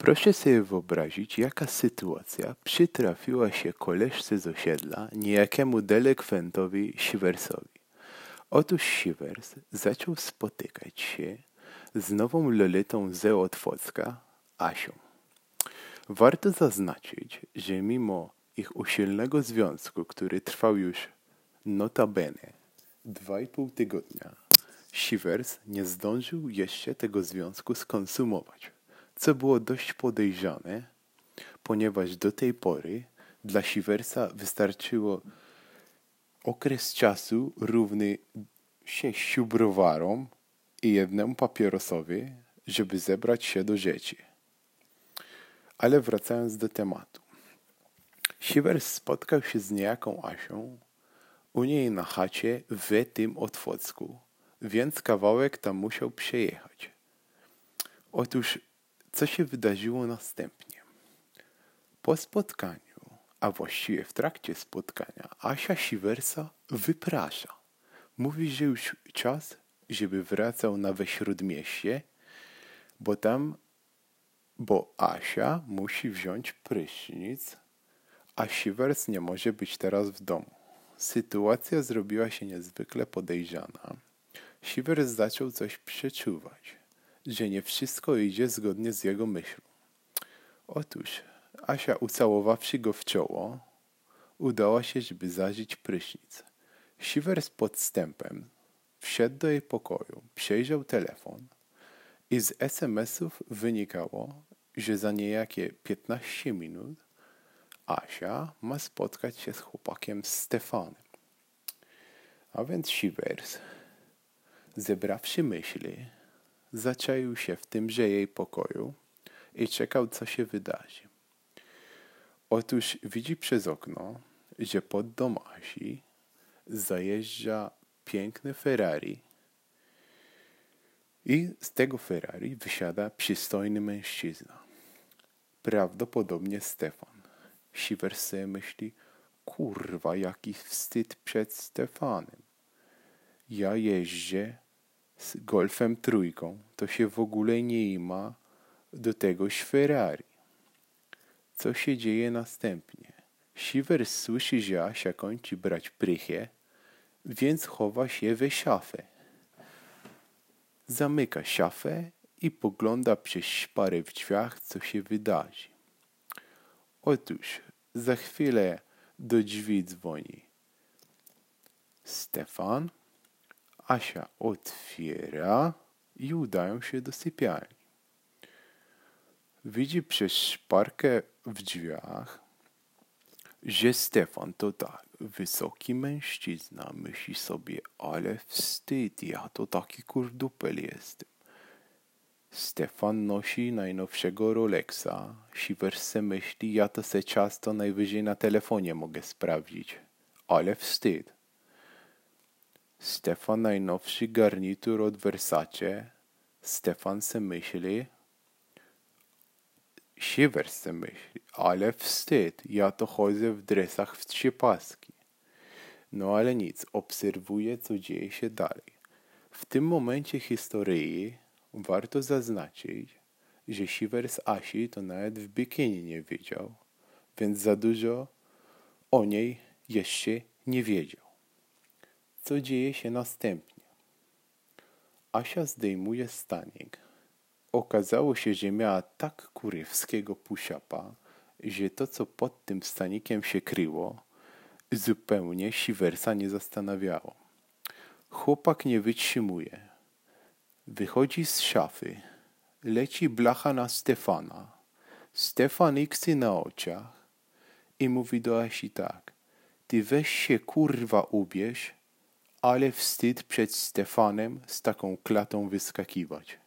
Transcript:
Proszę sobie wyobrazić, jaka sytuacja przytrafiła się koleżce z osiedla niejakiemu delikwentowi Siwersowi. Otóż Siwers zaczął spotykać się z nową Lolitą ze Otwocka, Asią. Warto zaznaczyć, że mimo ich usilnego związku, który trwał już notabene dwa i pół tygodnia, Siwers nie zdążył jeszcze tego związku skonsumować co było dość podejrzane, ponieważ do tej pory dla Siwersa wystarczyło okres czasu równy sześciu browarom i jednemu papierosowi, żeby zebrać się do rzeczy. Ale wracając do tematu. Siwers spotkał się z niejaką Asią u niej na chacie w tym Otwocku, więc kawałek tam musiał przejechać. Otóż co się wydarzyło następnie? Po spotkaniu, a właściwie w trakcie spotkania, Asia Siwersa wyprasza. Mówi, że już czas, żeby wracał na we śródmieście, bo tam, bo Asia musi wziąć prysznic, a Siwers nie może być teraz w domu. Sytuacja zrobiła się niezwykle podejrzana. Siwers zaczął coś przeczuwać że nie wszystko idzie zgodnie z jego myślą. Otóż Asia ucałowawszy go w czoło, udała się, żeby zażyć prysznic. Siwer z podstępem wszedł do jej pokoju, przejrzał telefon i z SMS-ów wynikało, że za niejakie 15 minut Asia ma spotkać się z chłopakiem Stefanem. A więc Siwers, zebrawszy myśli, zaczaił się w tymże jej pokoju i czekał, co się wydarzy. Otóż widzi przez okno, że pod dom Asi zajeżdża piękny Ferrari i z tego Ferrari wysiada przystojny mężczyzna. Prawdopodobnie Stefan. Siwer sobie myśli, kurwa, jaki wstyd przed Stefanem. Ja jeżdżę z Golfem trójką, to się w ogóle nie ima do tegoś Ferrari. Co się dzieje następnie? Siwer słyszy, że Asia kończy brać prychę, więc chowa się we szafę. Zamyka szafę i pogląda przez szparę w drzwiach, co się wydarzy. Otóż za chwilę do drzwi dzwoni Stefan Asia otwiera i udają się do sypialni. Widzi przez szparkę w drzwiach, że Stefan to tak wysoki mężczyzna. Myśli sobie, ale wstyd, ja to taki kurdupel jestem. Stefan nosi najnowszego Rolexa. Siwer se myśli, ja to se często najwyżej na telefonie mogę sprawdzić. Ale wstyd. Stefan najnowszy garnitur od Versace. Stefan se myśli. Siwer se myśli, ale wstyd, ja to chodzę w dresach w trzy paski. No ale nic, obserwuję, co dzieje się dalej. W tym momencie historii warto zaznaczyć, że Siwer z Asi to nawet w bikini nie wiedział, więc za dużo o niej jeszcze nie wiedział co dzieje się następnie. Asia zdejmuje stanik. Okazało się, że miała tak kurewskiego pusiapa, że to, co pod tym stanikiem się kryło, zupełnie Siwersa nie zastanawiało. Chłopak nie wytrzymuje. Wychodzi z szafy. Leci blacha na Stefana. Stefan iksy na oczach i mówi do Asi tak. Ty weź się kurwa ubierz ale wstyd przed Stefanem z taką klatą wyskakiwać.